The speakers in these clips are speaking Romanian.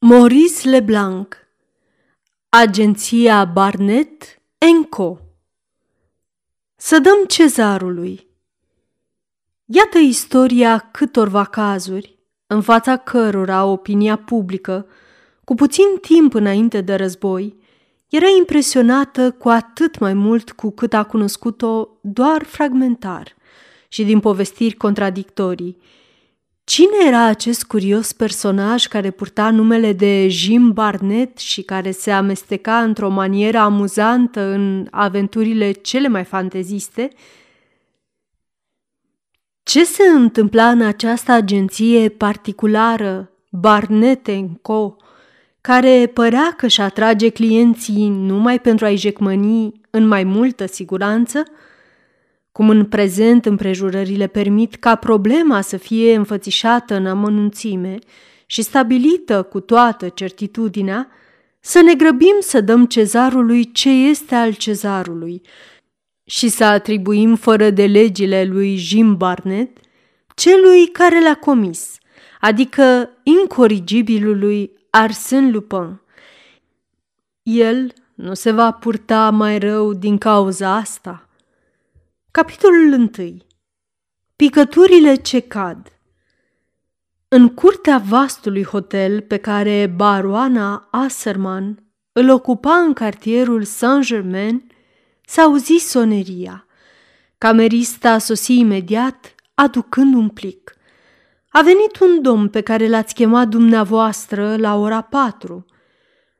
Maurice Leblanc Agenția Barnett Co. Să dăm cezarului Iată istoria câtorva cazuri în fața cărora opinia publică, cu puțin timp înainte de război, era impresionată cu atât mai mult cu cât a cunoscut-o doar fragmentar și din povestiri contradictorii, Cine era acest curios personaj care purta numele de Jim Barnett și care se amesteca într-o manieră amuzantă în aventurile cele mai fanteziste? Ce se întâmpla în această agenție particulară, Barnett Co., care părea că și atrage clienții numai pentru a-i jecmăni în mai multă siguranță – cum în prezent împrejurările permit ca problema să fie înfățișată în amănunțime și stabilită cu toată certitudinea, să ne grăbim să dăm cezarului ce este al cezarului și să atribuim fără de legile lui Jim Barnett celui care l-a comis, adică incorrigibilului Arsène Lupin. El nu se va purta mai rău din cauza asta – Capitolul 1. Picăturile ce cad În curtea vastului hotel pe care baroana Asserman îl ocupa în cartierul Saint-Germain, s-a auzit soneria. Camerista sosi imediat, aducând un plic. A venit un domn pe care l-ați chemat dumneavoastră la ora patru.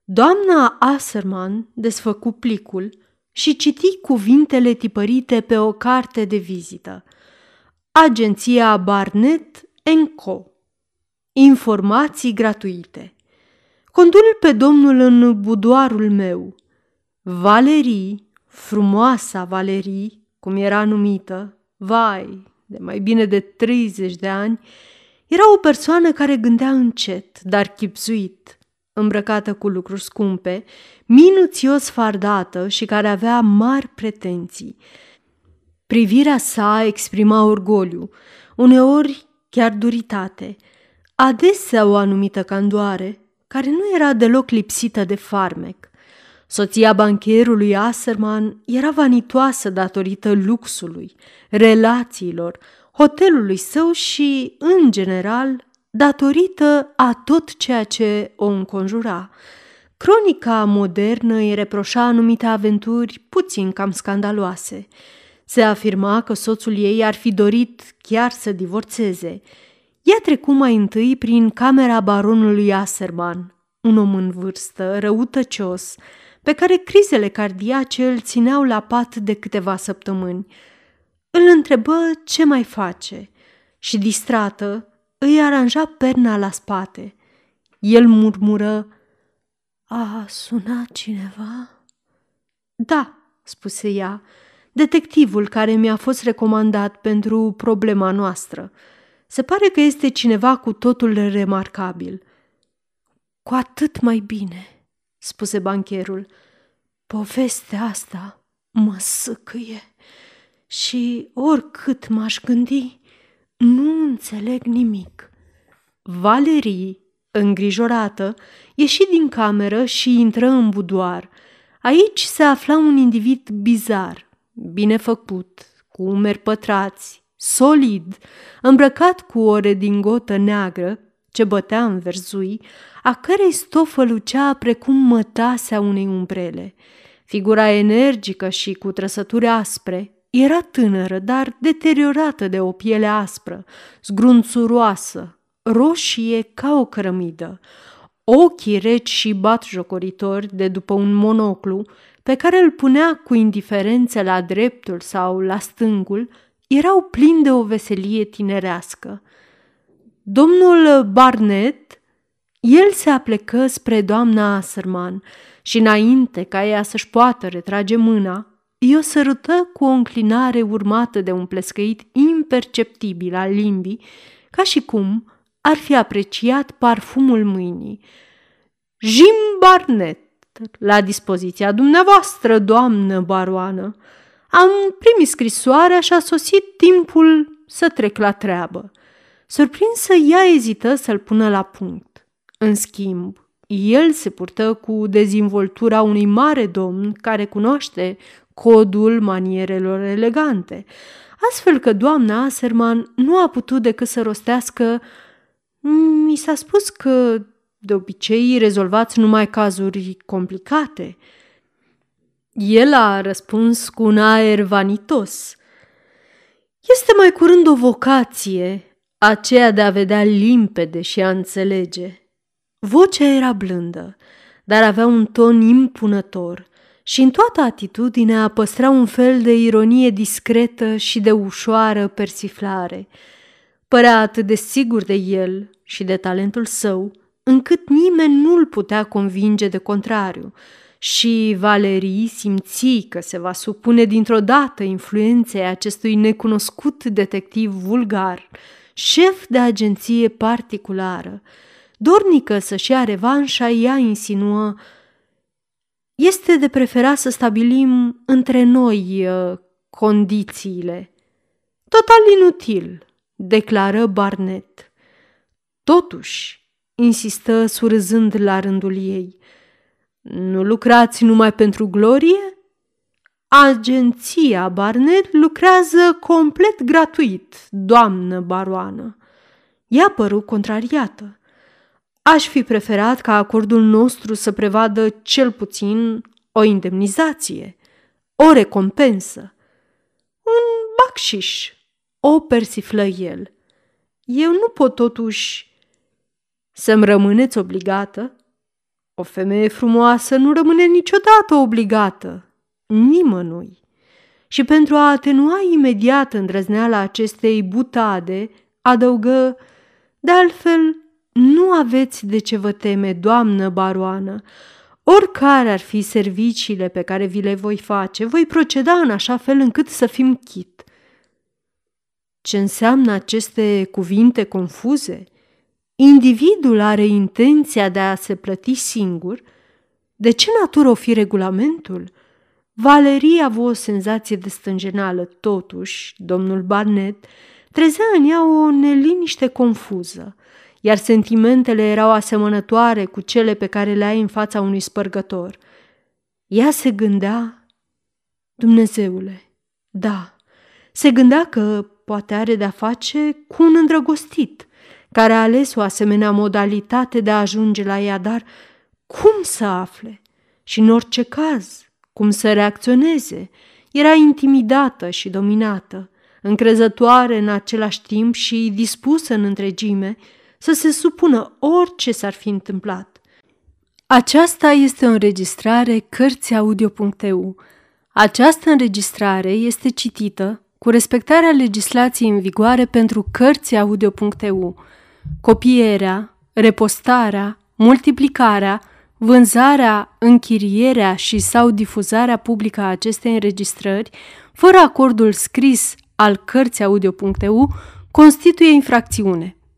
Doamna Asserman desfăcu plicul – și citi cuvintele tipărite pe o carte de vizită. Agenția Barnett Co. Informații gratuite. Condul pe domnul în budoarul meu. Valerii, frumoasa Valerii, cum era numită, vai, de mai bine de 30 de ani, era o persoană care gândea încet, dar chipzuit, îmbrăcată cu lucruri scumpe, minuțios fardată și care avea mari pretenții. Privirea sa exprima orgoliu, uneori chiar duritate, adesea o anumită candoare, care nu era deloc lipsită de farmec. Soția bancherului Asserman era vanitoasă datorită luxului, relațiilor, hotelului său și, în general, datorită a tot ceea ce o înconjura. Cronica modernă îi reproșa anumite aventuri puțin cam scandaloase. Se afirma că soțul ei ar fi dorit chiar să divorțeze. Ea trecu mai întâi prin camera baronului Aserman, un om în vârstă, răutăcios, pe care crizele cardiace îl țineau la pat de câteva săptămâni. Îl întrebă ce mai face și, distrată, îi aranja perna la spate. El murmură, A sunat cineva?" Da," spuse ea, detectivul care mi-a fost recomandat pentru problema noastră. Se pare că este cineva cu totul remarcabil." Cu atât mai bine," spuse bancherul. Povestea asta mă sâcâie și oricât m-aș gândi, nu înțeleg nimic. Valerii, îngrijorată, ieși din cameră și intră în budoar. Aici se afla un individ bizar, bine făcut, cu umeri pătrați, solid, îmbrăcat cu o redingotă neagră ce bătea în verzui, a cărei stofă lucea precum mătasea unei umbrele. Figura energică și cu trăsături aspre era tânără, dar deteriorată de o piele aspră, zgrunțuroasă, roșie ca o cărămidă. Ochii reci și batjocoritori de după un monoclu, pe care îl punea cu indiferență la dreptul sau la stângul, erau plini de o veselie tinerească. Domnul Barnett, el se aplecă spre doamna Asserman și înainte ca ea să-și poată retrage mâna, I-o sărută cu o înclinare urmată de un plescăit imperceptibil al limbii, ca și cum ar fi apreciat parfumul mâinii. Jim Barnett, la dispoziția dumneavoastră, doamnă baroană. Am primit scrisoarea și a sosit timpul să trec la treabă. Surprinsă, ea ezită să-l pună la punct. În schimb, El se purtă cu dezvoltura unui mare domn care cunoaște codul manierelor elegante, astfel că doamna Aserman nu a putut decât să rostească Mi s-a spus că de obicei rezolvați numai cazuri complicate. El a răspuns cu un aer vanitos. Este mai curând o vocație, aceea de a vedea limpede și a înțelege. Vocea era blândă, dar avea un ton impunător și în toată atitudinea păstra un fel de ironie discretă și de ușoară persiflare. Părea atât de sigur de el și de talentul său, încât nimeni nu-l putea convinge de contrariu, și Valerii simți că se va supune dintr-o dată influenței acestui necunoscut detectiv vulgar, șef de agenție particulară. Dornică să-și ia revanșa, ea insinuă Este de preferat să stabilim între noi uh, condițiile. Total inutil, declară Barnett. Totuși, insistă surâzând la rândul ei. Nu lucrați numai pentru glorie? Agenția Barnett lucrează complet gratuit, doamnă baroană. Ea păru contrariată. Aș fi preferat ca acordul nostru să prevadă cel puțin o indemnizație, o recompensă, un bacșiș, o persiflă el. Eu nu pot totuși să-mi rămâneți obligată? O femeie frumoasă nu rămâne niciodată obligată, nimănui. Și pentru a atenua imediat îndrăzneala acestei butade, adăugă, de altfel, nu aveți de ce vă teme, doamnă baroană. Oricare ar fi serviciile pe care vi le voi face, voi proceda în așa fel încât să fim chit. Ce înseamnă aceste cuvinte confuze? individul are intenția de a se plăti singur, de ce natură o fi regulamentul? Valeria a avut o senzație de stânjenală, totuși, domnul Barnett trezea în ea o neliniște confuză, iar sentimentele erau asemănătoare cu cele pe care le ai în fața unui spărgător. Ea se gândea, Dumnezeule, da, se gândea că poate are de-a face cu un îndrăgostit – care a ales o asemenea modalitate de a ajunge la ea, dar cum să afle? Și în orice caz, cum să reacționeze? Era intimidată și dominată, încrezătoare în același timp și dispusă în întregime să se supună orice s-ar fi întâmplat. Aceasta este o înregistrare Cărțiaudio.eu. Această înregistrare este citită cu respectarea legislației în vigoare pentru Cărțiaudio.eu copierea, repostarea, multiplicarea, vânzarea, închirierea și sau difuzarea publică a acestei înregistrări, fără acordul scris al cărții audio.eu, constituie infracțiune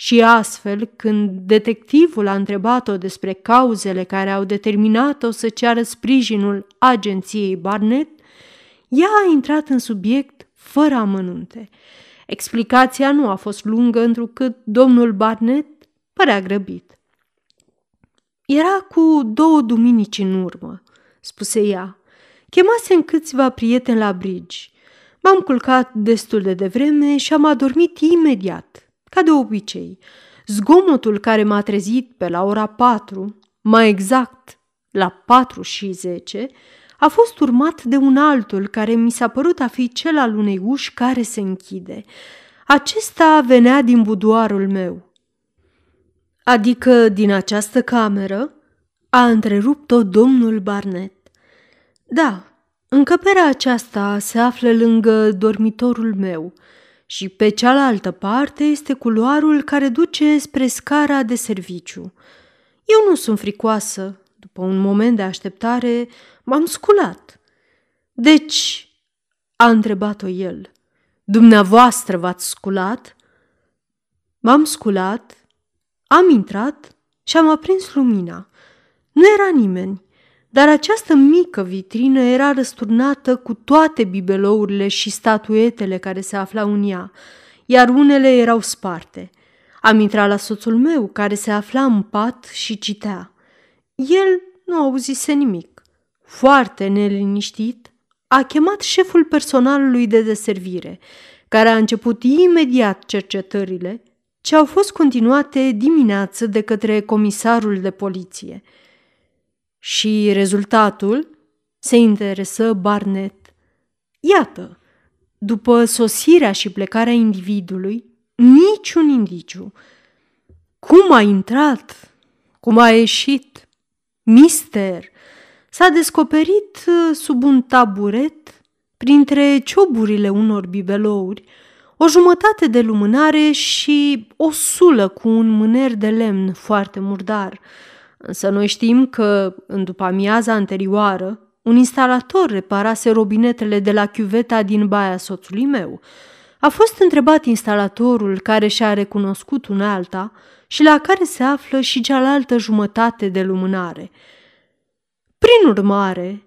Și astfel, când detectivul a întrebat-o despre cauzele care au determinat-o să ceară sprijinul agenției Barnett, ea a intrat în subiect fără amănunte. Explicația nu a fost lungă, întrucât domnul Barnett părea grăbit. Era cu două duminici în urmă, spuse ea. Chemasem câțiva prieteni la bridge. M-am culcat destul de devreme și am adormit imediat, ca de obicei. Zgomotul care m-a trezit pe la ora patru, mai exact la patru și zece, a fost urmat de un altul care mi s-a părut a fi cel al unei uși care se închide. Acesta venea din budoarul meu, Adică din această cameră? A întrerupt-o domnul Barnett. Da, încăperea aceasta se află lângă dormitorul meu și pe cealaltă parte este culoarul care duce spre scara de serviciu. Eu nu sunt fricoasă, După un moment de așteptare, m-am sculat. Deci, a întrebat-o el, dumneavoastră v-ați sculat? M-am sculat, am intrat și am aprins lumina. Nu era nimeni, dar această mică vitrină era răsturnată cu toate bibelourile și statuetele care se aflau în ea, iar unele erau sparte. Am intrat la soțul meu, care se afla în pat și citea. El nu auzise nimic. Foarte neliniștit, a chemat șeful personalului de deservire, care a început imediat cercetările, ce au fost continuate dimineață de către comisarul de poliție. Și rezultatul? Se interesă Barnett. Iată, după sosirea și plecarea individului, niciun indiciu. Cum a intrat? Cum a ieșit? Mister! S-a descoperit uh, sub un taburet, printre cioburile unor bibelouri, o jumătate de lumânare și o sulă cu un mâner de lemn foarte murdar. Însă noi știm că, în după amiaza anterioară, un instalator reparase robinetele de la chiuveta din baia soțului meu. A fost întrebat instalatorul care și-a recunoscut un alta și la care se află și cealaltă jumătate de lumânare. Prin urmare,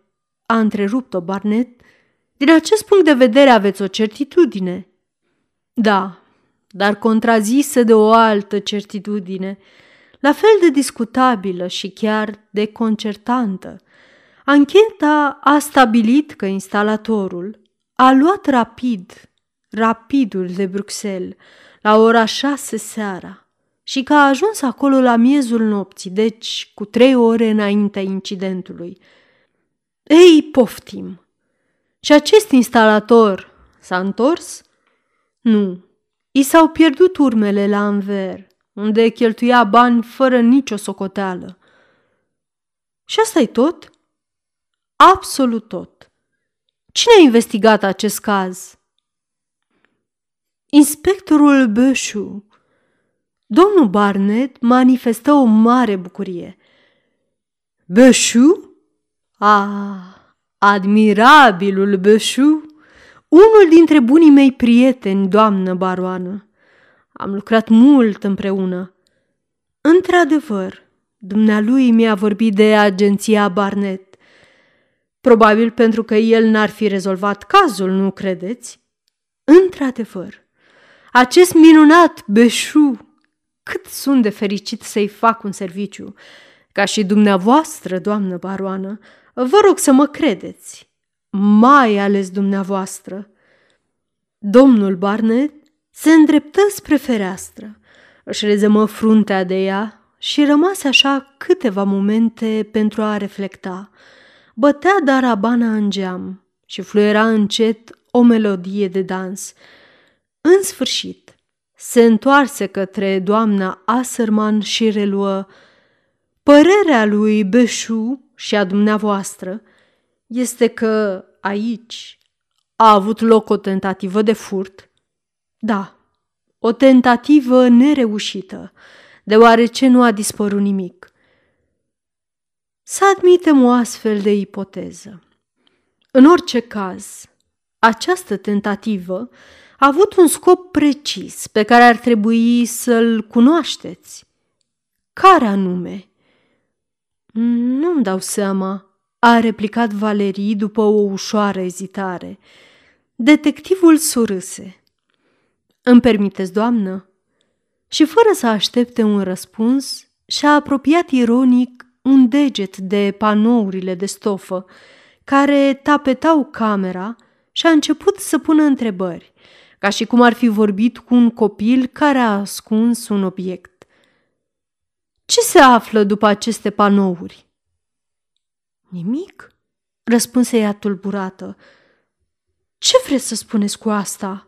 a întrerupt-o Barnet, din acest punct de vedere aveți o certitudine. Da, dar contrazisă de o altă certitudine, la fel de discutabilă și chiar de concertantă. Ancheta a stabilit că instalatorul a luat rapid, rapidul de Bruxelles, la ora șase seara și că a ajuns acolo la miezul nopții, deci cu trei ore înaintea incidentului. Ei, poftim! Și acest instalator s-a întors? Nu, i s-au pierdut urmele la Anver, unde cheltuia bani fără nicio socoteală. Și asta e tot? Absolut tot. Cine a investigat acest caz? Inspectorul Bășu. Domnul Barnett manifestă o mare bucurie. Bășu? Ah, admirabilul Bășu! Unul dintre bunii mei prieteni, doamnă baroană. Am lucrat mult împreună. Într-adevăr, dumnealui mi-a vorbit de agenția Barnett. Probabil pentru că el n-ar fi rezolvat cazul, nu credeți? Într-adevăr, acest minunat Beșu, cât sunt de fericit să-i fac un serviciu. Ca și dumneavoastră, doamnă baroană, vă rog să mă credeți mai ales dumneavoastră. Domnul Barnet se îndreptă spre fereastră, își rezemă fruntea de ea și rămase așa câteva momente pentru a reflecta. Bătea darabana în geam și fluiera încet o melodie de dans. În sfârșit, se întoarse către doamna Aserman și reluă Părerea lui Beșu și a dumneavoastră – este că aici a avut loc o tentativă de furt? Da, o tentativă nereușită, deoarece nu a dispărut nimic. Să admitem o astfel de ipoteză. În orice caz, această tentativă a avut un scop precis pe care ar trebui să-l cunoașteți. Care anume? Nu-mi dau seama, a replicat Valerii după o ușoară ezitare. Detectivul surâse. Îmi permiteți, doamnă? Și fără să aștepte un răspuns, și-a apropiat ironic un deget de panourile de stofă care tapetau camera și a început să pună întrebări, ca și cum ar fi vorbit cu un copil care a ascuns un obiect. Ce se află după aceste panouri? Nimic? Răspunse ea tulburată. Ce vreți să spuneți cu asta?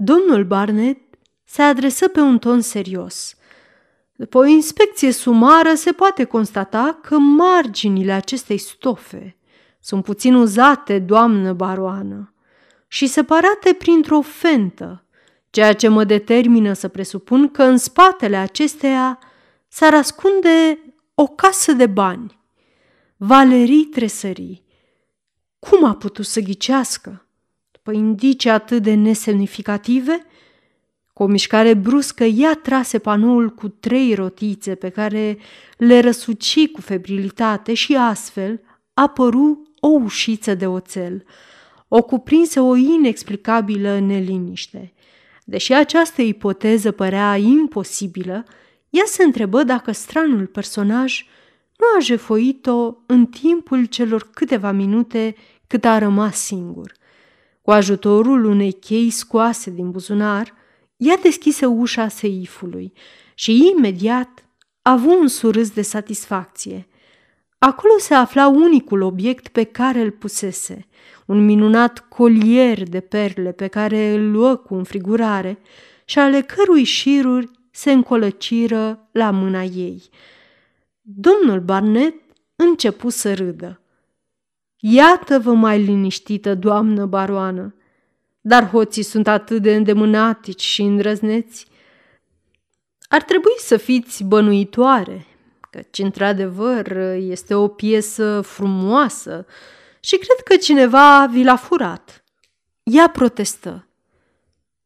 Domnul Barnett se adresă pe un ton serios. După o inspecție sumară se poate constata că marginile acestei stofe sunt puțin uzate, doamnă baroană, și separate printr-o fentă, ceea ce mă determină să presupun că în spatele acesteia s-ar ascunde o casă de bani. Valerii tresării. Cum a putut să ghicească? După indicii atât de nesemnificative, cu o mișcare bruscă, ea trase panoul cu trei rotițe pe care le răsuci cu febrilitate și astfel apăru o ușiță de oțel. O cuprinse o inexplicabilă neliniște. Deși această ipoteză părea imposibilă, ea se întrebă dacă stranul personaj nu a jefoit-o în timpul celor câteva minute cât a rămas singur. Cu ajutorul unei chei scoase din buzunar, ea deschise ușa seifului și imediat a avut un surâs de satisfacție. Acolo se afla unicul obiect pe care îl pusese, un minunat colier de perle pe care îl luă cu înfrigurare și ale cărui șiruri se încolăciră la mâna ei. Domnul Barnet începu să râdă. Iată-vă mai liniștită, doamnă baroană, dar hoții sunt atât de îndemânatici și îndrăzneți. Ar trebui să fiți bănuitoare, căci, într-adevăr, este o piesă frumoasă și cred că cineva vi l-a furat. Ea protestă.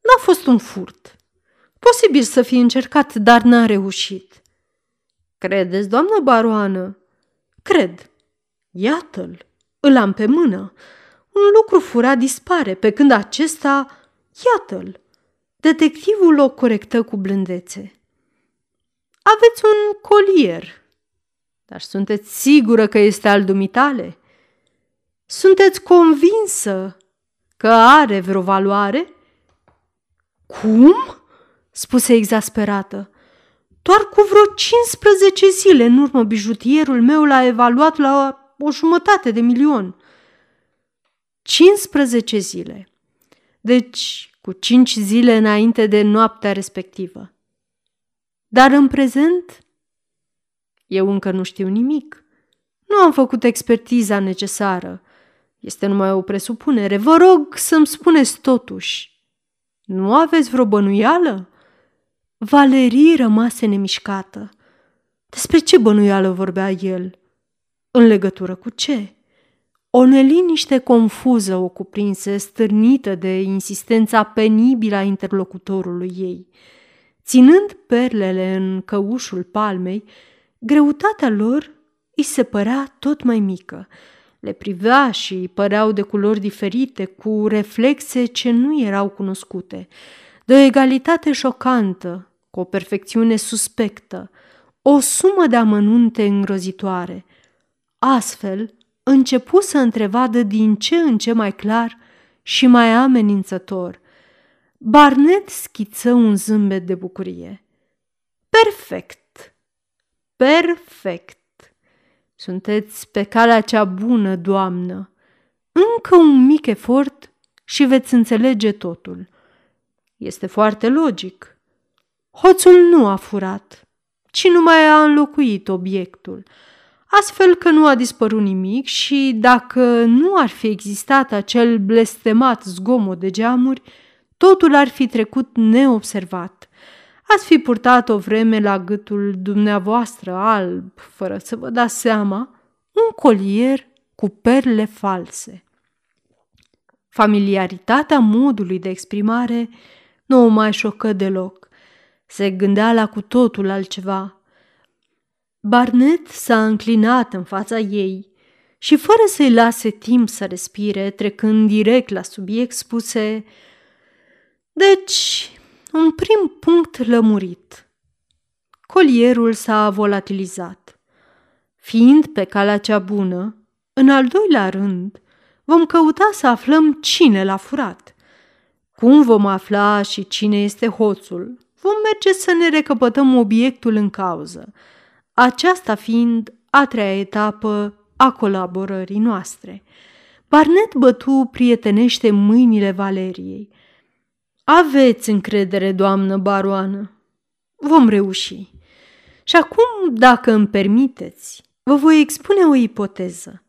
N-a fost un furt. Posibil să fi încercat, dar n-a reușit. Credeți, doamnă baroană? Cred. Iată-l, îl am pe mână. Un lucru furat dispare, pe când acesta, iată-l. Detectivul o corectă cu blândețe. Aveți un colier, dar sunteți sigură că este al dumitale? Sunteți convinsă că are vreo valoare? Cum? spuse exasperată. Doar cu vreo 15 zile în urmă bijutierul meu l-a evaluat la o jumătate de milion. 15 zile. Deci, cu 5 zile înainte de noaptea respectivă. Dar în prezent, eu încă nu știu nimic. Nu am făcut expertiza necesară. Este numai o presupunere. Vă rog să-mi spuneți totuși. Nu aveți vreo bănuială? Valerie rămase nemișcată. Despre ce bănuială vorbea el? În legătură cu ce? O neliniște confuză o cuprinse, stârnită de insistența penibilă a interlocutorului ei. Ținând perlele în căușul palmei, greutatea lor îi se părea tot mai mică. Le privea și păreau de culori diferite, cu reflexe ce nu erau cunoscute, de o egalitate șocantă, cu o perfecțiune suspectă, o sumă de amănunte îngrozitoare. Astfel, începu să întrevadă din ce în ce mai clar și mai amenințător. Barnet schiță un zâmbet de bucurie. Perfect! Perfect! Sunteți pe calea cea bună, doamnă. Încă un mic efort și veți înțelege totul. Este foarte logic. Hoțul nu a furat, ci numai a înlocuit obiectul, astfel că nu a dispărut nimic și dacă nu ar fi existat acel blestemat zgomot de geamuri, totul ar fi trecut neobservat. Ați fi purtat o vreme la gâtul dumneavoastră alb, fără să vă dați seama, un colier cu perle false. Familiaritatea modului de exprimare nu o mai șocă deloc. Se gândea la cu totul altceva. Barnet s-a înclinat în fața ei și, fără să-i lase timp să respire, trecând direct la subiect, spuse Deci, un prim punct lămurit. Colierul s-a volatilizat. Fiind pe calea cea bună, în al doilea rând, vom căuta să aflăm cine l-a furat. Cum vom afla și cine este hoțul? Vom merge să ne recăpătăm obiectul în cauză, aceasta fiind a treia etapă a colaborării noastre. Barnet bătu prietenește mâinile Valeriei. Aveți încredere, doamnă baroană. Vom reuși. Și acum, dacă îmi permiteți, vă voi expune o ipoteză.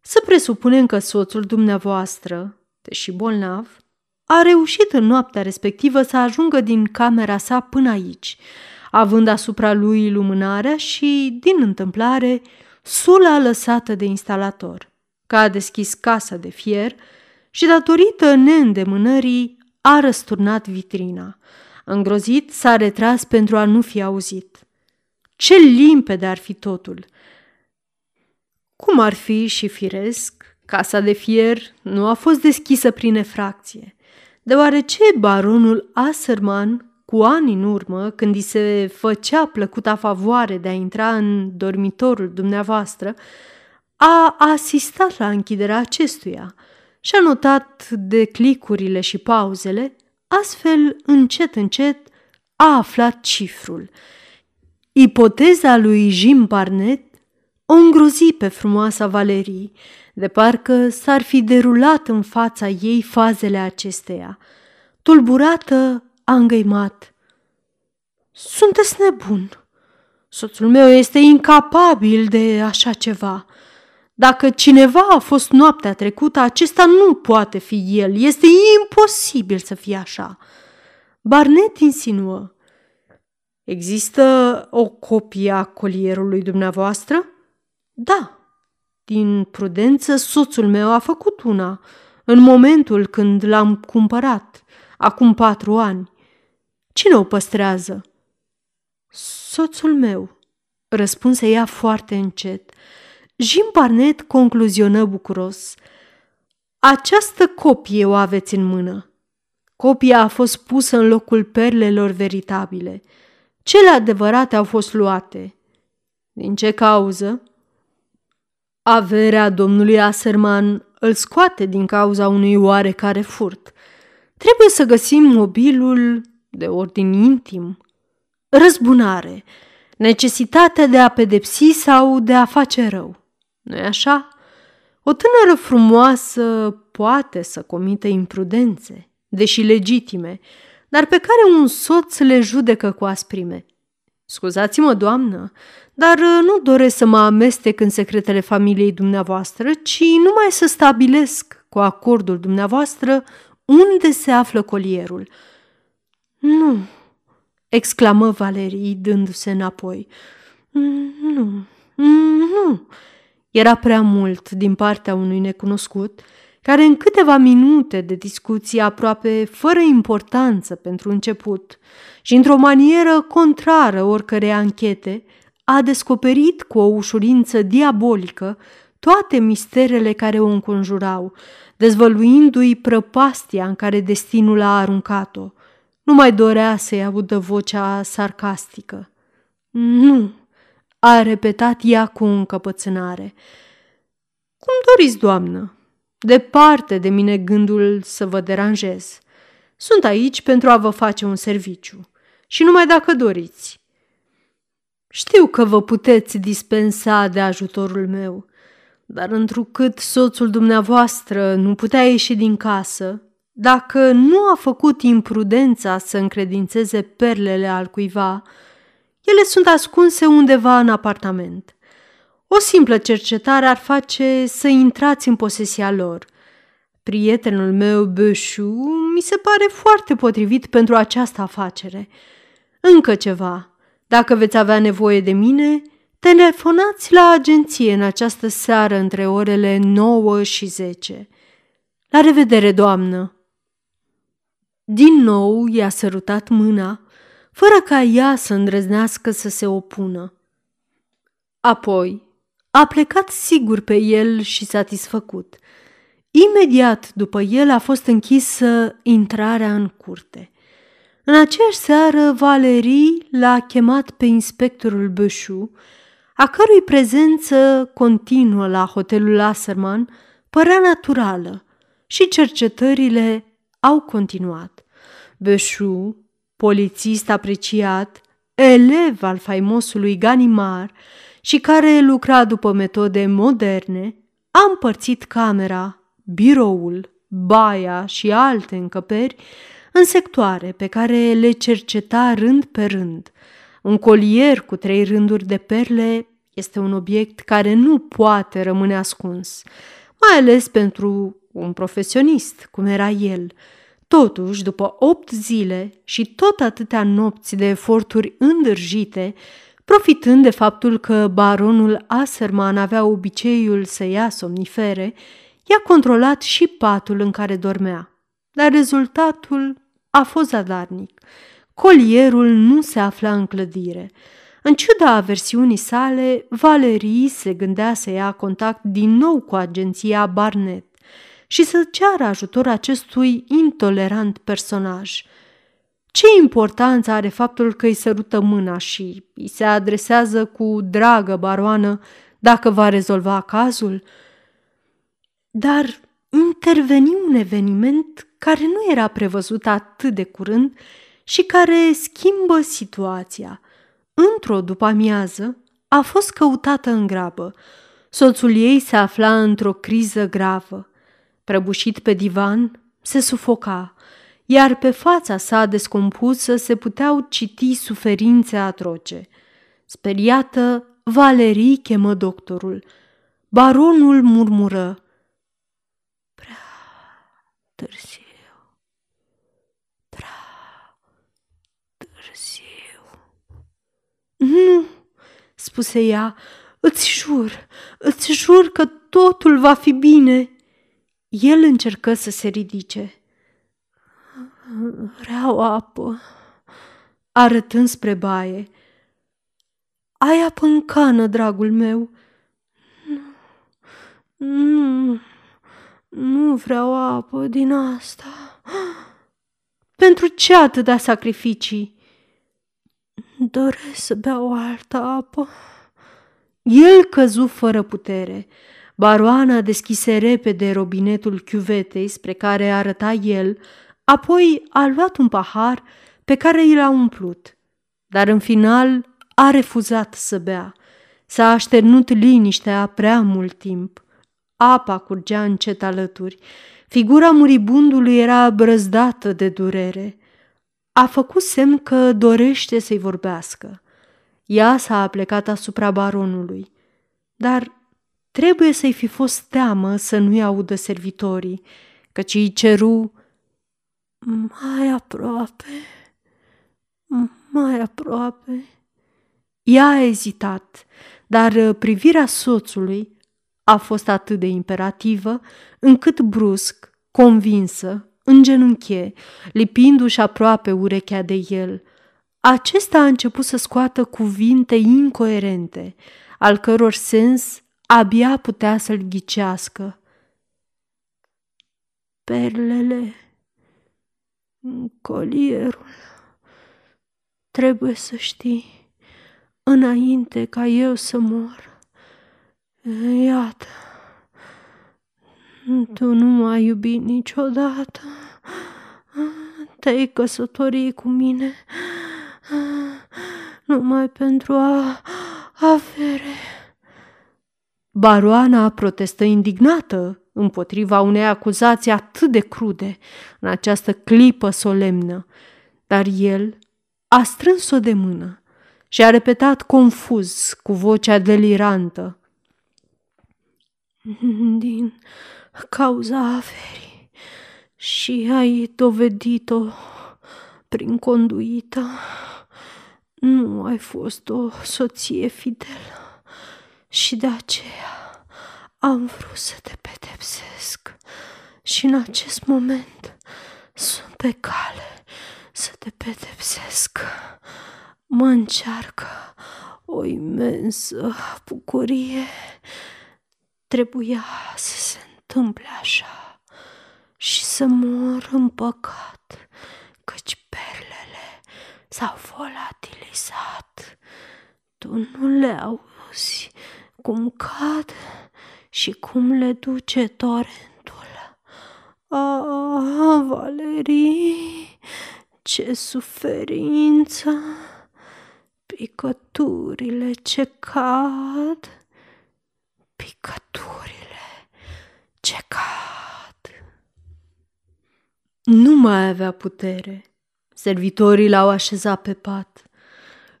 Să presupunem că soțul dumneavoastră, deși bolnav, a reușit în noaptea respectivă să ajungă din camera sa până aici, având asupra lui lumânarea și, din întâmplare, sula lăsată de instalator, că a deschis casa de fier și, datorită neîndemânării, a răsturnat vitrina. Îngrozit, s-a retras pentru a nu fi auzit. Ce limpede ar fi totul! Cum ar fi și firesc, casa de fier nu a fost deschisă prin efracție, deoarece baronul Aserman, cu ani în urmă, când îi se făcea plăcuta favoare de a intra în dormitorul dumneavoastră, a asistat la închiderea acestuia și a notat declicurile și pauzele, astfel, încet, încet, a aflat cifrul. Ipoteza lui Jim Barnett o îngrozi pe frumoasa Valerii, de parcă s-ar fi derulat în fața ei fazele acesteia. Tulburată, a îngăimat. Sunteți nebun! Soțul meu este incapabil de așa ceva. Dacă cineva a fost noaptea trecută, acesta nu poate fi el. Este imposibil să fie așa. Barnet insinuă. Există o copie a colierului dumneavoastră? Da. Din prudență, soțul meu a făcut una, în momentul când l-am cumpărat, acum patru ani. Cine o păstrează? Soțul meu, răspunse ea foarte încet. Jim Barnett concluzionă bucuros. Această copie o aveți în mână. Copia a fost pusă în locul perlelor veritabile. Cele adevărate au fost luate. Din ce cauză? Averea domnului Aserman îl scoate din cauza unui oarecare furt. Trebuie să găsim mobilul de ordin intim. Răzbunare, necesitatea de a pedepsi sau de a face rău. nu-i așa? O tânără frumoasă poate să comită imprudențe, deși legitime, dar pe care un soț le judecă cu asprime. Scuzați-mă, doamnă, dar nu doresc să mă amestec în secretele familiei dumneavoastră, ci numai să stabilesc cu acordul dumneavoastră unde se află colierul. Nu, exclamă Valerii, dându-se înapoi. Nu, nu. Era prea mult din partea unui necunoscut, care în câteva minute de discuție aproape fără importanță pentru început și într-o manieră contrară oricărei anchete, a descoperit cu o ușurință diabolică toate misterele care o înconjurau, dezvăluindu-i prăpastia în care destinul a aruncat-o. Nu mai dorea să-i audă vocea sarcastică. Nu, a repetat ea cu încăpățânare. Cum doriți, doamnă? Departe de mine gândul să vă deranjez. Sunt aici pentru a vă face un serviciu și numai dacă doriți. Știu că vă puteți dispensa de ajutorul meu, dar întrucât soțul dumneavoastră nu putea ieși din casă, dacă nu a făcut imprudența să încredințeze perlele al cuiva, ele sunt ascunse undeva în apartament. O simplă cercetare ar face să intrați în posesia lor. Prietenul meu, Bășu, mi se pare foarte potrivit pentru această afacere. Încă ceva. Dacă veți avea nevoie de mine, telefonați la agenție în această seară între orele 9 și 10. La revedere, doamnă! Din nou i-a sărutat mâna, fără ca ea să îndrăznească să se opună. Apoi a plecat sigur pe el și satisfăcut. Imediat după el a fost închisă intrarea în curte. În aceeași seară, Valerii l-a chemat pe inspectorul Bășu, a cărui prezență continuă la hotelul Asserman părea naturală și cercetările au continuat. Bășu, polițist apreciat, elev al faimosului Ganimar și care lucra după metode moderne, a împărțit camera, biroul, baia și alte încăperi în sectoare pe care le cerceta rând pe rând. Un colier cu trei rânduri de perle este un obiect care nu poate rămâne ascuns, mai ales pentru un profesionist, cum era el. Totuși, după opt zile și tot atâtea nopți de eforturi îndârjite, profitând de faptul că baronul Aserman avea obiceiul să ia somnifere, i-a controlat și patul în care dormea. Dar rezultatul a fost zadarnic. Colierul nu se afla în clădire. În ciuda aversiunii sale, Valerii se gândea să ia contact din nou cu agenția Barnett și să ceară ajutor acestui intolerant personaj. Ce importanță are faptul că îi sărută mâna și îi se adresează cu dragă baroană dacă va rezolva cazul? Dar interveni un eveniment care nu era prevăzut atât de curând și care schimbă situația. Într-o după-amiază a fost căutată în grabă. Soțul ei se afla într-o criză gravă. Prăbușit pe divan, se sufoca, iar pe fața sa descompusă se puteau citi suferințe atroce. Speriată, Valerii chemă doctorul. Baronul murmură. Prea târziu. Nu, spuse ea, îți jur, îți jur că totul va fi bine. El încercă să se ridice. Vreau apă, arătând spre baie. Ai apă în cană, dragul meu. Nu, nu, nu vreau apă din asta. Pentru ce atâta sacrificii? Doresc să beau altă apă. El căzu fără putere. Baroana deschise repede robinetul chiuvetei spre care arăta el, apoi a luat un pahar pe care i l-a umplut. Dar în final a refuzat să bea. S-a așternut liniștea prea mult timp. Apa curgea încet alături. Figura muribundului era brăzdată de durere a făcut semn că dorește să-i vorbească. Ea s-a plecat asupra baronului, dar trebuie să-i fi fost teamă să nu-i audă servitorii, căci îi ceru mai aproape, mai aproape. Ea a ezitat, dar privirea soțului a fost atât de imperativă, încât brusc, convinsă, îngenunche, lipindu-și aproape urechea de el. Acesta a început să scoată cuvinte incoerente, al căror sens abia putea să-l ghicească. Perlele, colierul, trebuie să știi, înainte ca eu să mor. Iată, tu nu m-ai iubit niciodată. Te-ai căsătorit cu mine numai pentru a avere. Baroana protestă indignată împotriva unei acuzații atât de crude în această clipă solemnă, dar el a strâns-o de mână și a repetat confuz cu vocea delirantă. Din cauza averii și ai dovedit-o prin conduită. Nu ai fost o soție fidelă și de aceea am vrut să te pedepsesc și în acest moment sunt pe cale să te pedepsesc. Mă încearcă o imensă bucurie. Trebuia să se întâmple așa și să mor în păcat, căci perlele s-au volatilizat. Tu nu le auzi cum cad și cum le duce torentul. Ah, Valerii, ce suferință! Picăturile ce cad, picăturile ce cad! Nu mai avea putere. Servitorii l-au așezat pe pat.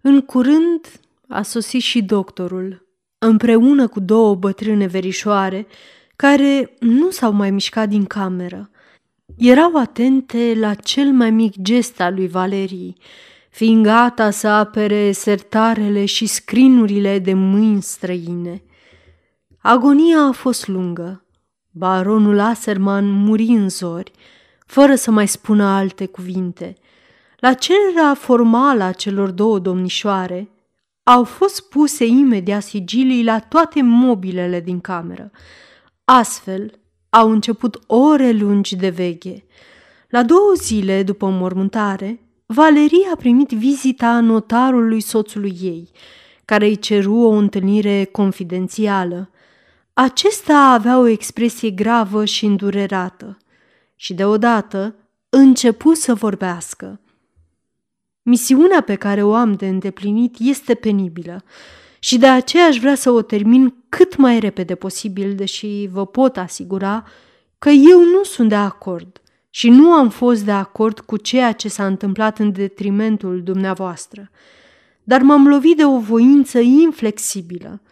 În curând a sosit și doctorul, împreună cu două bătrâne verișoare, care nu s-au mai mișcat din cameră. erau atente la cel mai mic gest al lui Valerii, fiind gata să apere sertarele și scrinurile de mâini străine. Agonia a fost lungă. Baronul Aserman muri în zori, fără să mai spună alte cuvinte. La cererea formală a celor două domnișoare, au fost puse imediat sigilii la toate mobilele din cameră. Astfel, au început ore lungi de veche. La două zile după mormântare, Valeria a primit vizita notarului soțului ei, care îi ceru o întâlnire confidențială. Acesta avea o expresie gravă și îndurerată și deodată începu să vorbească. Misiunea pe care o am de îndeplinit este penibilă și de aceea aș vrea să o termin cât mai repede posibil, deși vă pot asigura că eu nu sunt de acord și nu am fost de acord cu ceea ce s-a întâmplat în detrimentul dumneavoastră. Dar m-am lovit de o voință inflexibilă.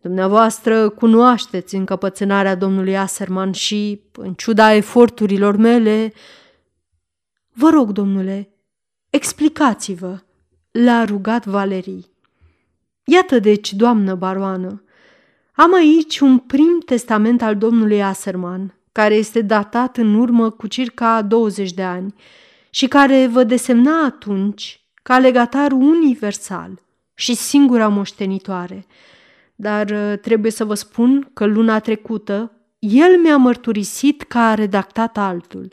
Dumneavoastră cunoașteți încăpățânarea domnului Aserman și, în ciuda eforturilor mele... Vă rog, domnule, explicați-vă, l-a rugat Valerii. Iată deci, doamnă baroană, am aici un prim testament al domnului Aserman, care este datat în urmă cu circa 20 de ani și care vă desemna atunci ca legatar universal și singura moștenitoare. Dar uh, trebuie să vă spun că luna trecută el mi-a mărturisit că a redactat altul,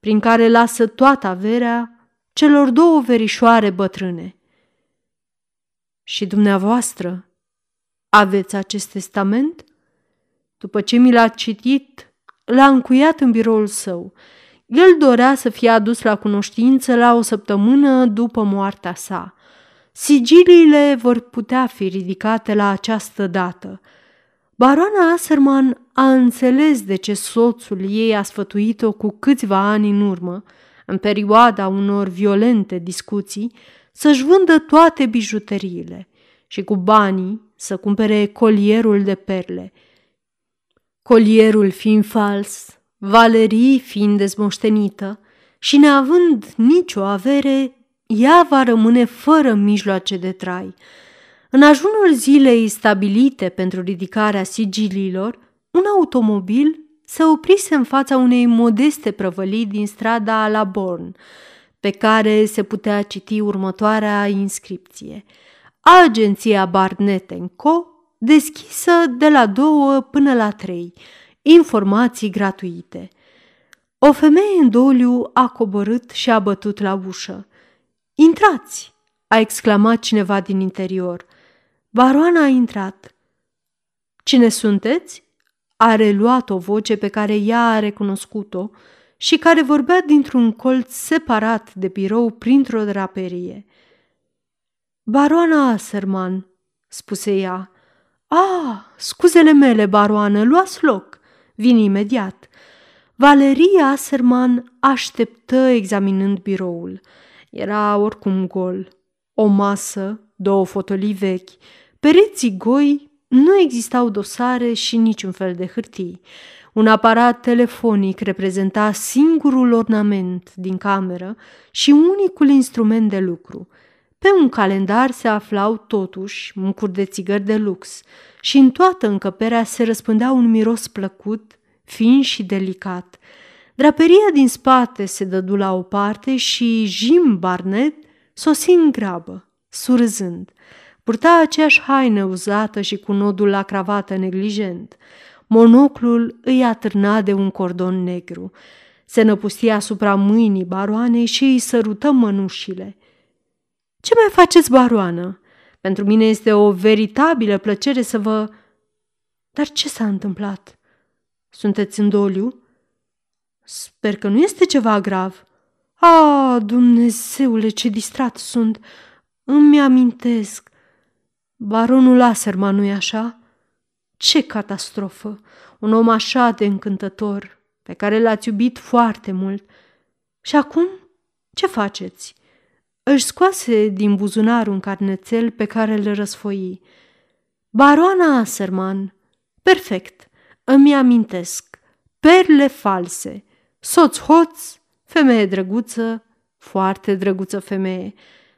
prin care lasă toată averea celor două verișoare bătrâne. Și dumneavoastră aveți acest testament? După ce mi l-a citit, l-a încuiat în biroul său. El dorea să fie adus la cunoștință la o săptămână după moartea sa. Sigiliile vor putea fi ridicate la această dată. Baroana Aserman a înțeles de ce soțul ei a sfătuit-o cu câțiva ani în urmă, în perioada unor violente discuții, să-și vândă toate bijuteriile și cu banii să cumpere colierul de perle. Colierul fiind fals, Valerii fiind dezmoștenită și neavând nicio avere, ea va rămâne fără mijloace de trai. În ajunul zilei stabilite pentru ridicarea sigililor, un automobil se oprise în fața unei modeste prăvălii din strada la Born, pe care se putea citi următoarea inscripție. Agenția Barnett Co., deschisă de la două până la trei, informații gratuite. O femeie în doliu a coborât și a bătut la ușă. Intrați!" a exclamat cineva din interior. Baroana a intrat. Cine sunteți?" A reluat o voce pe care ea a recunoscut-o și care vorbea dintr-un colț separat de birou printr-o draperie. Baroana Aserman, spuse ea. Ah, scuzele mele, baroană, luați loc. Vin imediat. Valeria Aserman așteptă examinând biroul. Era oricum gol. O masă, două fotolii vechi, pereții goi, nu existau dosare și niciun fel de hârtii. Un aparat telefonic reprezenta singurul ornament din cameră și unicul instrument de lucru. Pe un calendar se aflau totuși mucuri de țigări de lux și în toată încăperea se răspândea un miros plăcut, fin și delicat. Draperia din spate se dădu la o parte și Jim Barnett sosi în grabă, surzând. Purta aceeași haină uzată și cu nodul la cravată neglijent. Monoclul îi atârna de un cordon negru. Se năpustia asupra mâinii baroanei și îi sărută mănușile. Ce mai faceți, baroană? Pentru mine este o veritabilă plăcere să vă... Dar ce s-a întâmplat? Sunteți în doliu? Sper că nu este ceva grav. A, Dumnezeule, ce distrat sunt! Îmi amintesc. Baronul Aserman, nu-i așa? Ce catastrofă! Un om așa de încântător, pe care l-ați iubit foarte mult. Și acum, ce faceți? Își scoase din buzunar un carnețel pe care îl răsfoi. Baroana Aserman, perfect, îmi amintesc, perle false, Soț-hoț, femeie drăguță, foarte drăguță femeie.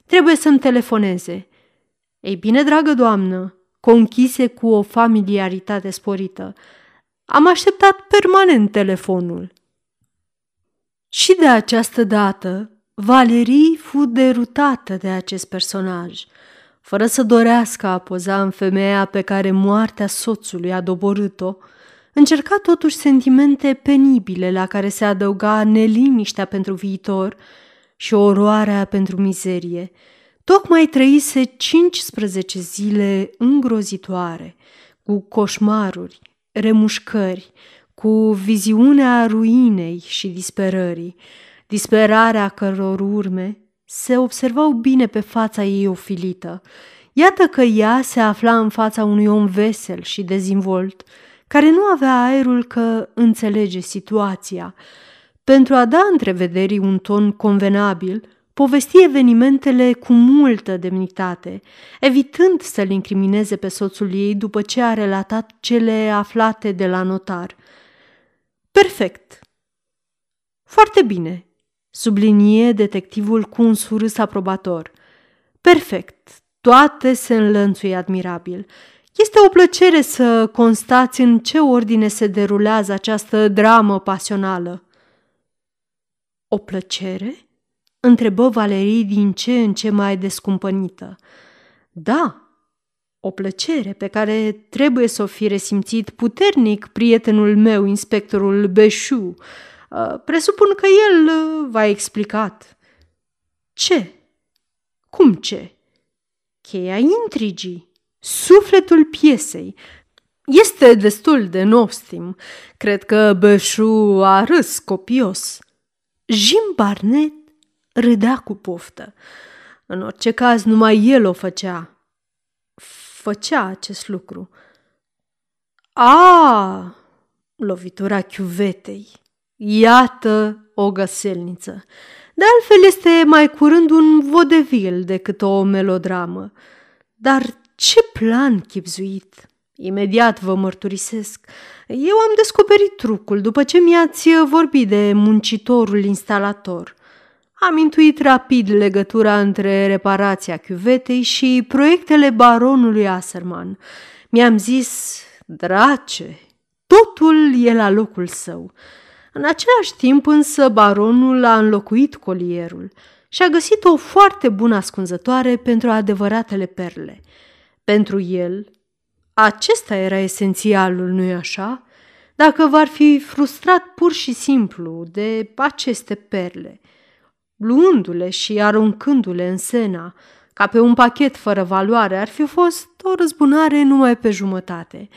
Trebuie să-mi telefoneze. Ei bine, dragă doamnă, conchise cu o familiaritate sporită. Am așteptat permanent telefonul. Și de această dată, Valerii fu derutată de acest personaj, fără să dorească a poza în femeia pe care moartea soțului a doborât-o, încerca totuși sentimente penibile la care se adăuga neliniștea pentru viitor și oroarea pentru mizerie. Tocmai trăise 15 zile îngrozitoare, cu coșmaruri, remușcări, cu viziunea ruinei și disperării, disperarea căror urme se observau bine pe fața ei ofilită. Iată că ea se afla în fața unui om vesel și dezvolt, care nu avea aerul că înțelege situația. Pentru a da întrevederii un ton convenabil, povesti evenimentele cu multă demnitate, evitând să-l incrimineze pe soțul ei după ce a relatat cele aflate de la notar. Perfect. Foarte bine, sublinie detectivul cu un surâs aprobator. Perfect. Toate se înlănțuie admirabil. Este o plăcere să constați în ce ordine se derulează această dramă pasională. O plăcere? Întrebă Valerii din ce în ce mai descumpănită. Da, o plăcere pe care trebuie să o fi resimțit puternic prietenul meu, inspectorul Beșu. Uh, presupun că el uh, v-a explicat. Ce? Cum ce? Cheia intrigii, sufletul piesei. Este destul de nostim. Cred că Beșu a râs copios. Jim Barnett râdea cu poftă. În orice caz, numai el o făcea. Făcea acest lucru. A, lovitura chiuvetei. Iată o găselniță. De altfel este mai curând un vodevil decât o melodramă. Dar ce plan chipzuit! Imediat vă mărturisesc. Eu am descoperit trucul după ce mi-ați vorbit de muncitorul instalator. Am intuit rapid legătura între reparația chiuvetei și proiectele baronului Aserman. Mi-am zis, drace, totul e la locul său. În același timp însă baronul a înlocuit colierul și a găsit o foarte bună ascunzătoare pentru adevăratele perle. Pentru el, acesta era esențialul, nu-i așa? Dacă v-ar fi frustrat pur și simplu de aceste perle, luându-le și aruncându-le în sena, ca pe un pachet fără valoare, ar fi fost o răzbunare numai pe jumătate.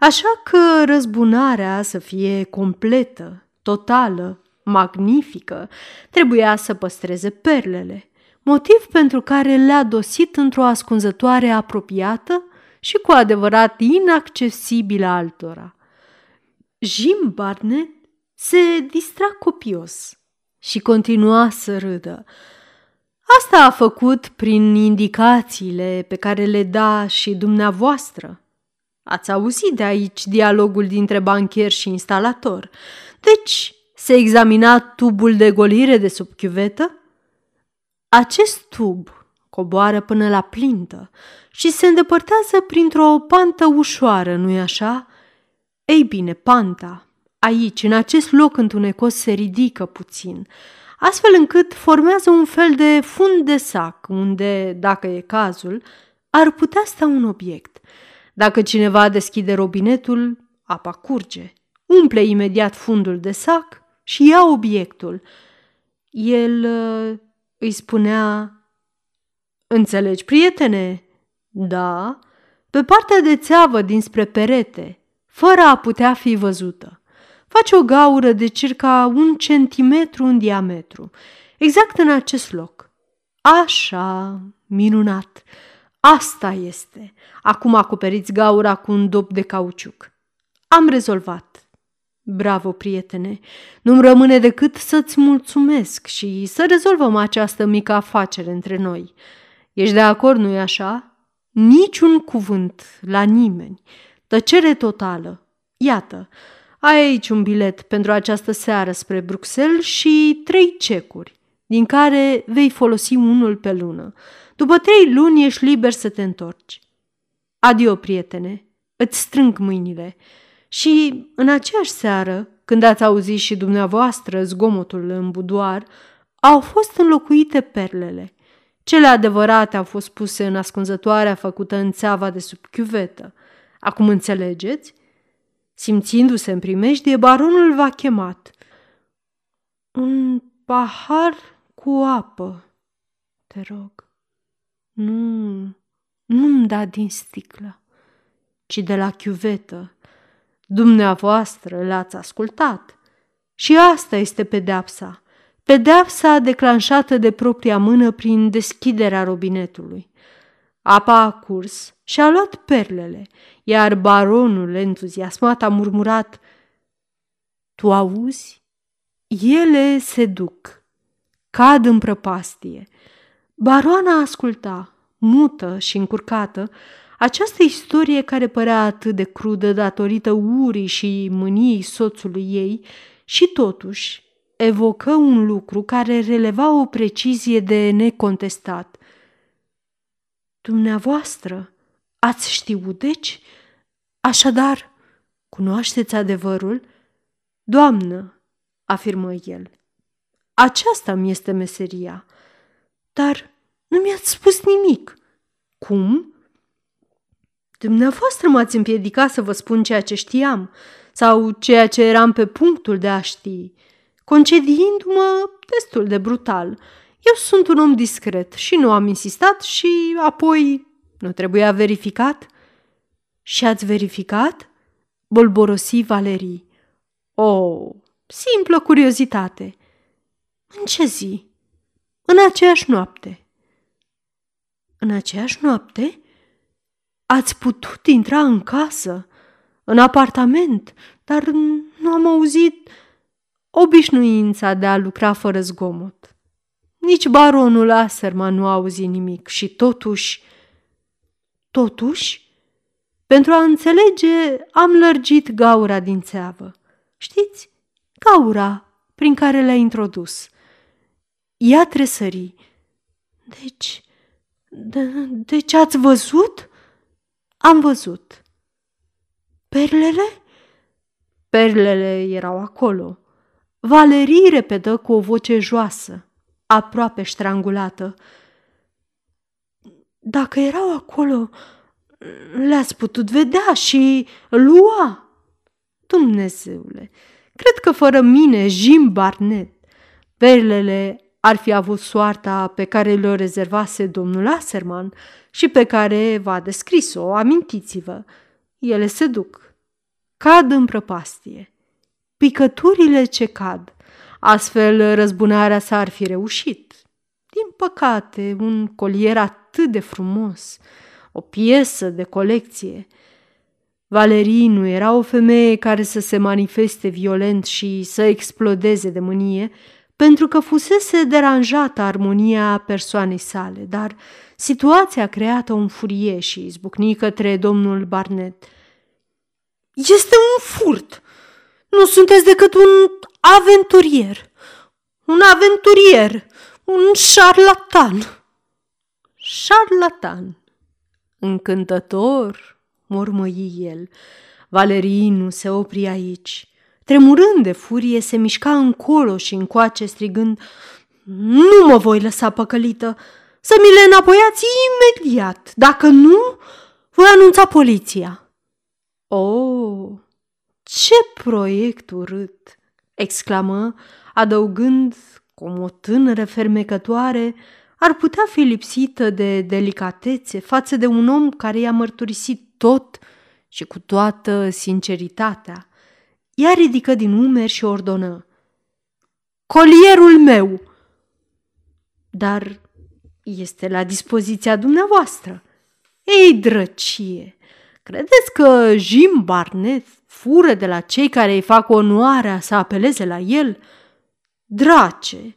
Așa că răzbunarea să fie completă, totală, magnifică, trebuia să păstreze perlele, motiv pentru care le-a dosit într-o ascunzătoare apropiată și cu adevărat inaccesibilă altora. Jim Barnett se distra copios și continua să râdă. Asta a făcut prin indicațiile pe care le da și dumneavoastră. Ați auzit de aici dialogul dintre bancher și instalator. Deci, se examina tubul de golire de sub chiuvetă? Acest tub coboară până la plintă și se îndepărtează printr-o pantă ușoară, nu-i așa? Ei bine, panta, aici, în acest loc întunecos, se ridică puțin, astfel încât formează un fel de fund de sac, unde, dacă e cazul, ar putea sta un obiect. Dacă cineva deschide robinetul, apa curge, umple imediat fundul de sac și ia obiectul. El uh, îi spunea, Înțelegi, prietene? Da, pe partea de țeavă dinspre perete, fără a putea fi văzută. Face o gaură de circa un centimetru în diametru, exact în acest loc. Așa, minunat! Asta este. Acum acoperiți gaura cu un dop de cauciuc. Am rezolvat. Bravo, prietene! Nu-mi rămâne decât să-ți mulțumesc și să rezolvăm această mică afacere între noi. Ești de acord, nu-i așa? Niciun cuvânt la nimeni. Tăcere totală. Iată, ai aici un bilet pentru această seară spre Bruxelles și trei cecuri, din care vei folosi unul pe lună. După trei luni ești liber să te întorci. Adio, prietene, îți strâng mâinile. Și în aceeași seară, când ați auzit și dumneavoastră zgomotul în budoar, au fost înlocuite perlele. Cele adevărate au fost puse în ascunzătoarea făcută în țeava de sub chiuvetă. Acum înțelegeți? Simțindu-se în primejdie, baronul v-a chemat. Un pahar cu apă, te rog. Nu, nu-mi da din sticlă, ci de la chiuvetă. Dumneavoastră l-ați ascultat. Și asta este pedeapsa. Pedeapsa declanșată de propria mână prin deschiderea robinetului. Apa a curs și a luat perlele, iar baronul entuziasmat a murmurat Tu auzi? Ele se duc, cad în prăpastie. Baroana asculta, mută și încurcată, această istorie care părea atât de crudă datorită urii și mâniei soțului ei și totuși evocă un lucru care releva o precizie de necontestat. Dumneavoastră ați știut, deci? Așadar, cunoașteți adevărul? Doamnă, afirmă el, aceasta mi este meseria. Dar nu mi-ați spus nimic. Cum? Dumneavoastră m-ați împiedicat să vă spun ceea ce știam sau ceea ce eram pe punctul de a ști, concediindu-mă destul de brutal. Eu sunt un om discret și nu am insistat și apoi nu trebuia verificat? Și ați verificat? Bolborosi Valerii. O, simplă curiozitate. În ce zi? În aceeași noapte. În aceeași noapte? Ați putut intra în casă, în apartament, dar nu am auzit obișnuința de a lucra fără zgomot. Nici baronul Aserman nu a auzit nimic și totuși, totuși, pentru a înțelege, am lărgit gaura din țeavă. Știți? Gaura prin care le-a introdus. Ea tresări. Deci, de, deci ați văzut? Am văzut. Perlele? Perlele erau acolo. Valerii repetă cu o voce joasă, aproape ștrangulată. Dacă erau acolo, le-ați putut vedea și lua. Dumnezeule, cred că fără mine, Jim Barnett, perlele ar fi avut soarta pe care le-o rezervase domnul Aserman și pe care v-a descris-o, amintiți-vă. Ele se duc, cad în prăpastie. Picăturile ce cad, astfel răzbunarea s-ar fi reușit. Din păcate, un colier atât de frumos, o piesă de colecție. Valerii nu era o femeie care să se manifeste violent și să explodeze de mânie, pentru că fusese deranjată armonia persoanei sale, dar situația creată un furie și izbucni către domnul Barnet. Este un furt! Nu sunteți decât un aventurier! Un aventurier! Un șarlatan! Șarlatan! Încântător, mormăi el. Valerii nu se opri aici. Tremurând de furie, se mișca încolo și încoace, strigând, Nu mă voi lăsa păcălită! Să mi le înapoiați imediat! Dacă nu, voi anunța poliția!" Oh, ce proiect urât!" exclamă, adăugând, cum o tânără fermecătoare ar putea fi lipsită de delicatețe față de un om care i-a mărturisit tot și cu toată sinceritatea. Ea ridică din umeri și ordonă. Colierul meu! Dar este la dispoziția dumneavoastră. Ei, drăcie! Credeți că Jim Barnett fură de la cei care îi fac onoarea să apeleze la el? Drace!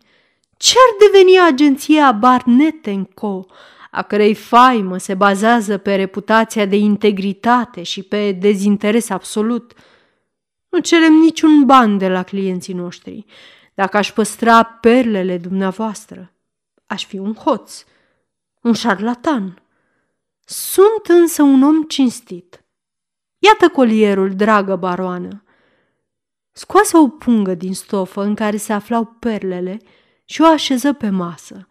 Ce-ar deveni agenția Barnett Co., a cărei faimă se bazează pe reputația de integritate și pe dezinteres absolut – Nu cerem niciun ban de la clienții noștri. Dacă aș păstra perlele dumneavoastră, aș fi un hoț, un șarlatan. Sunt însă un om cinstit. Iată colierul, dragă baroană. Scoase o pungă din stofă în care se aflau perlele și o așeză pe masă.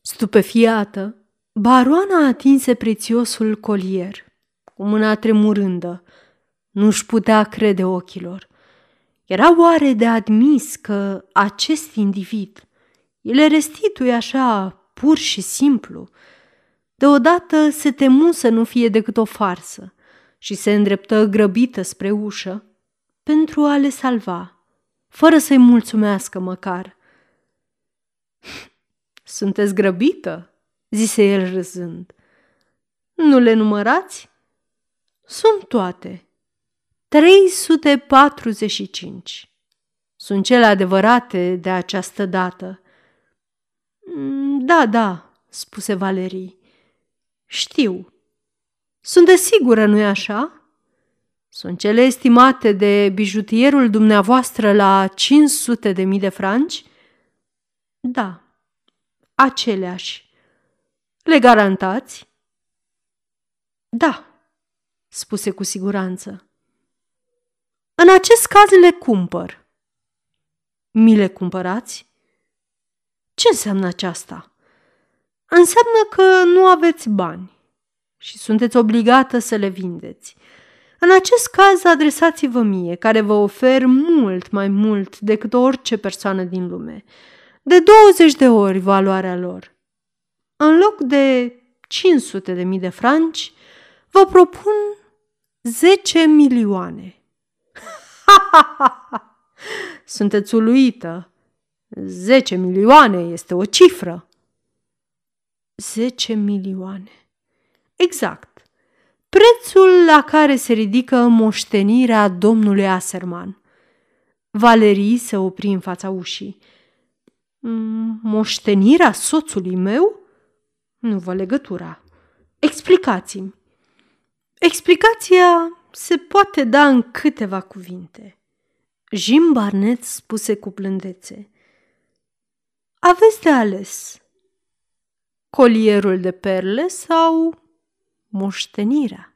Stupefiată, baroana atinse prețiosul colier, cu mâna tremurândă. Nu-și putea crede ochilor. Era oare de admis că acest individ îi le restituie așa pur și simplu? Deodată se temu să nu fie decât o farsă și se îndreptă grăbită spre ușă pentru a le salva, fără să-i mulțumească măcar. Sunteți grăbită?" zise el râzând. Nu le numărați?" Sunt toate. 345. Sunt cele adevărate de această dată. Mm, da, da, spuse Valerii. Știu. Sunt de sigură, nu-i așa? Sunt cele estimate de bijutierul dumneavoastră la 500 de mii de franci? Da, aceleași. Le garantați? Da, spuse cu siguranță. În acest caz le cumpăr. Mi le cumpărați? Ce înseamnă aceasta? Înseamnă că nu aveți bani și sunteți obligată să le vindeți. În acest caz, adresați-vă mie, care vă ofer mult mai mult decât orice persoană din lume, de 20 de ori valoarea lor. În loc de 500 de mii de franci, vă propun 10 milioane. Sunteți uluită. 10 milioane este o cifră. 10 milioane. Exact. Prețul la care se ridică moștenirea domnului Aserman. Valerii se opri în fața ușii. Mm, moștenirea soțului meu? Nu vă legătura. Explicați-mi. Explicația se poate da în câteva cuvinte. Jim Barnett spuse cu plândețe. Aveți de ales colierul de perle sau moștenirea?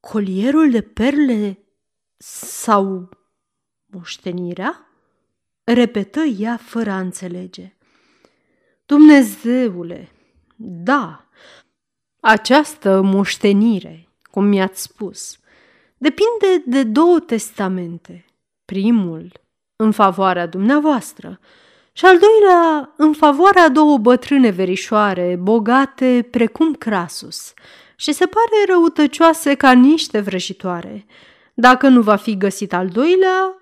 Colierul de perle sau moștenirea? Repetă ea fără a înțelege. Dumnezeule, da, această moștenire, cum mi-ați spus, depinde de două testamente. Primul, în favoarea dumneavoastră, și al doilea, în favoarea două bătrâne verișoare, bogate precum Crasus, și se pare răutăcioase ca niște vrăjitoare. Dacă nu va fi găsit al doilea,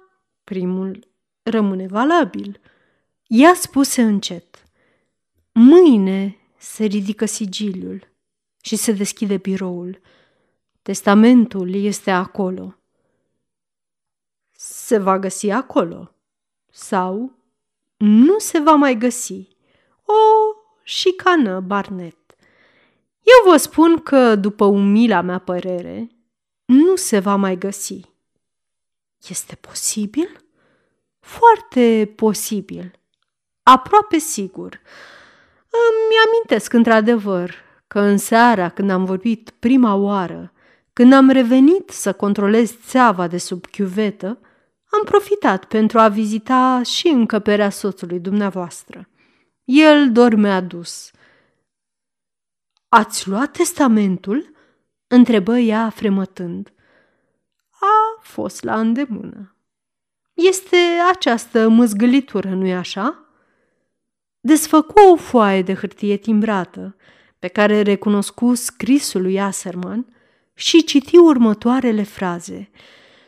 primul rămâne valabil. Ea spuse încet. Mâine se ridică sigiliul și se deschide biroul. Testamentul este acolo. Se va găsi acolo sau nu se va mai găsi. O șicană, Barnet. Eu vă spun că, după umila mea părere, nu se va mai găsi. Este posibil? Foarte posibil. Aproape sigur. Îmi amintesc într-adevăr că în seara când am vorbit prima oară, când am revenit să controlez țeava de sub chiuvetă, am profitat pentru a vizita și încăperea soțului dumneavoastră. El dormea dus. Ați luat testamentul?" întrebă ea fremătând. A fost la îndemână. Este această măzgălitură, nu-i așa? Desfăcu o foaie de hârtie timbrată, pe care recunoscu scrisul lui Aserman și citi următoarele fraze.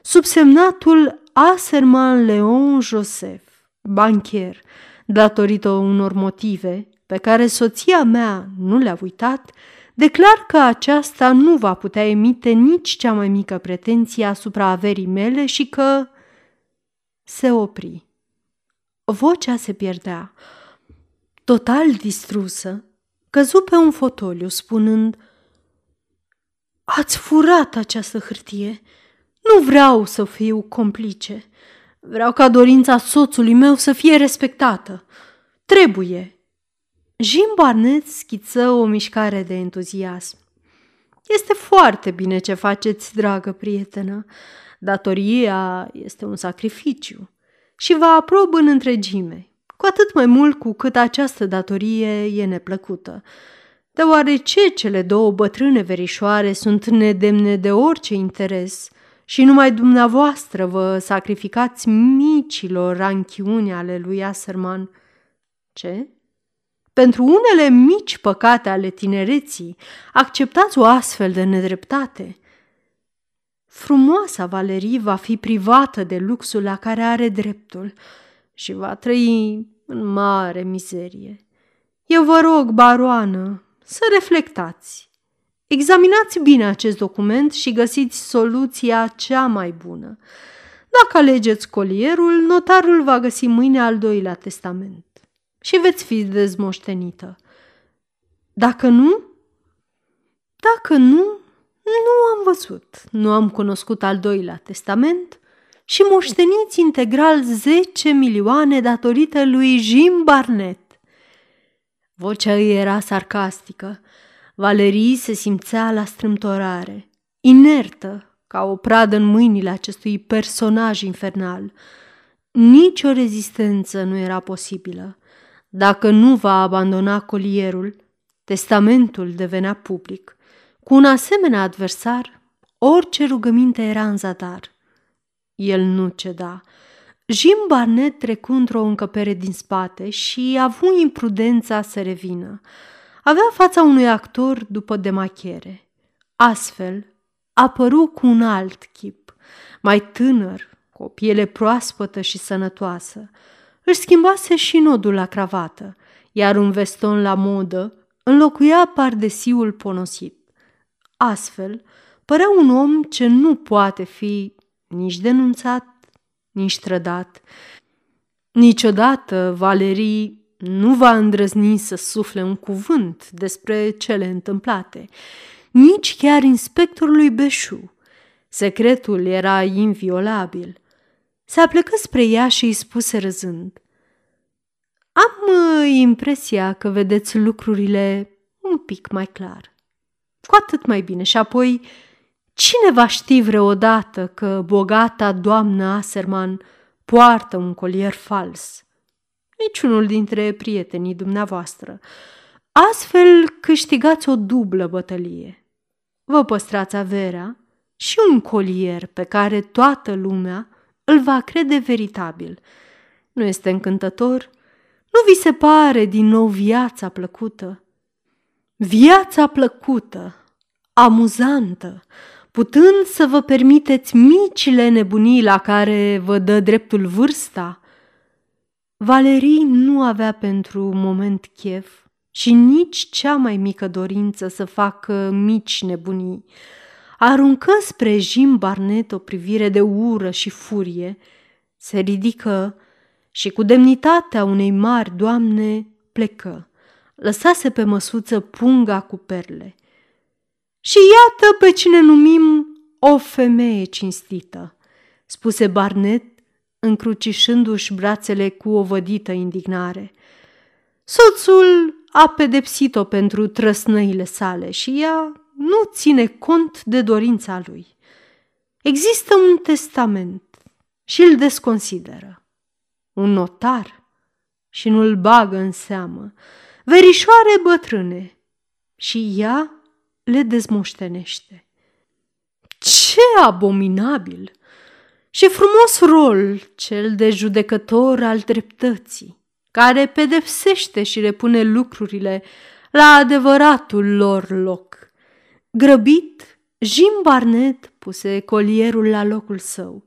Subsemnatul Aserman Leon Joseph, bancher, datorită unor motive pe care soția mea nu le-a uitat, declar că aceasta nu va putea emite nici cea mai mică pretenție asupra averii mele și că se opri. Vocea se pierdea. Total distrusă, căzu pe un fotoliu spunând Ați furat această hârtie. Nu vreau să fiu complice. Vreau ca dorința soțului meu să fie respectată. Trebuie. Jim Barnett schiță o mișcare de entuziasm. Este foarte bine ce faceți, dragă prietenă. Datoria este un sacrificiu și vă aprob în întregime, cu atât mai mult cu cât această datorie e neplăcută, deoarece cele două bătrâne verișoare sunt nedemne de orice interes și numai dumneavoastră vă sacrificați micilor ranchiuni ale lui Aserman. Ce? Pentru unele mici păcate ale tinereții, acceptați o astfel de nedreptate. Frumoasa Valerie va fi privată de luxul la care are dreptul și va trăi în mare mizerie. Eu vă rog, baroană, să reflectați. Examinați bine acest document și găsiți soluția cea mai bună. Dacă alegeți colierul, notarul va găsi mâine al doilea testament și veți fi dezmoștenită. Dacă nu, dacă nu, nu am văzut, nu am cunoscut al doilea testament și moșteniți integral 10 milioane datorită lui Jim Barnett. Vocea ei era sarcastică. Valerii se simțea la strâmtorare, inertă, ca o pradă în mâinile acestui personaj infernal. Nici o rezistență nu era posibilă. Dacă nu va abandona colierul, testamentul devenea public. Cu un asemenea adversar, orice rugăminte era în zadar. El nu ceda. Jim Barnett trecu într-o încăpere din spate și a avut imprudența să revină. Avea fața unui actor după demachiere. Astfel, apăru cu un alt chip, mai tânăr, cu o piele proaspătă și sănătoasă. Își schimbase și nodul la cravată, iar un veston la modă înlocuia pardesiul ponosit. Astfel, părea un om ce nu poate fi nici denunțat, nici trădat. Niciodată Valerii nu va îndrăzni să sufle un cuvânt despre cele întâmplate, nici chiar inspectorului Beșu. Secretul era inviolabil. Se aplecă spre ea și îi spuse râzând. Am uh, impresia că vedeți lucrurile un pic mai clar. Cu atât mai bine. Și apoi, cine va ști vreodată că bogata doamnă Aserman poartă un colier fals? Niciunul dintre prietenii dumneavoastră. Astfel câștigați o dublă bătălie. Vă păstrați averea și un colier pe care toată lumea îl va crede veritabil. Nu este încântător? Nu vi se pare din nou viața plăcută? Viața plăcută, amuzantă, putând să vă permiteți micile nebunii la care vă dă dreptul vârsta? Valerii nu avea pentru un moment chef și nici cea mai mică dorință să facă mici nebunii. Aruncă spre Jim Barnet o privire de ură și furie, se ridică și cu demnitatea unei mari doamne plecă. Lăsase pe măsuță punga cu perle. Și iată pe cine numim o femeie cinstită, spuse Barnet, încrucișându-și brațele cu o vădită indignare. Soțul a pedepsit-o pentru trăsnăile sale și ea nu ține cont de dorința lui. Există un testament și îl desconsideră. Un notar și nu-l bagă în seamă. Verișoare bătrâne și ea le dezmoștenește. Ce abominabil! Și frumos rol cel de judecător al dreptății, care pedepsește și repune lucrurile la adevăratul lor loc. Grăbit, Jim Barnett puse colierul la locul său,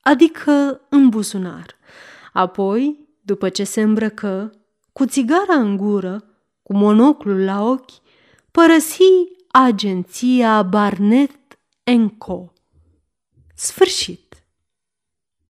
adică în buzunar. Apoi, după ce se îmbrăcă, cu țigara în gură, cu monoclul la ochi, părăsi agenția Barnett Co. Sfârșit.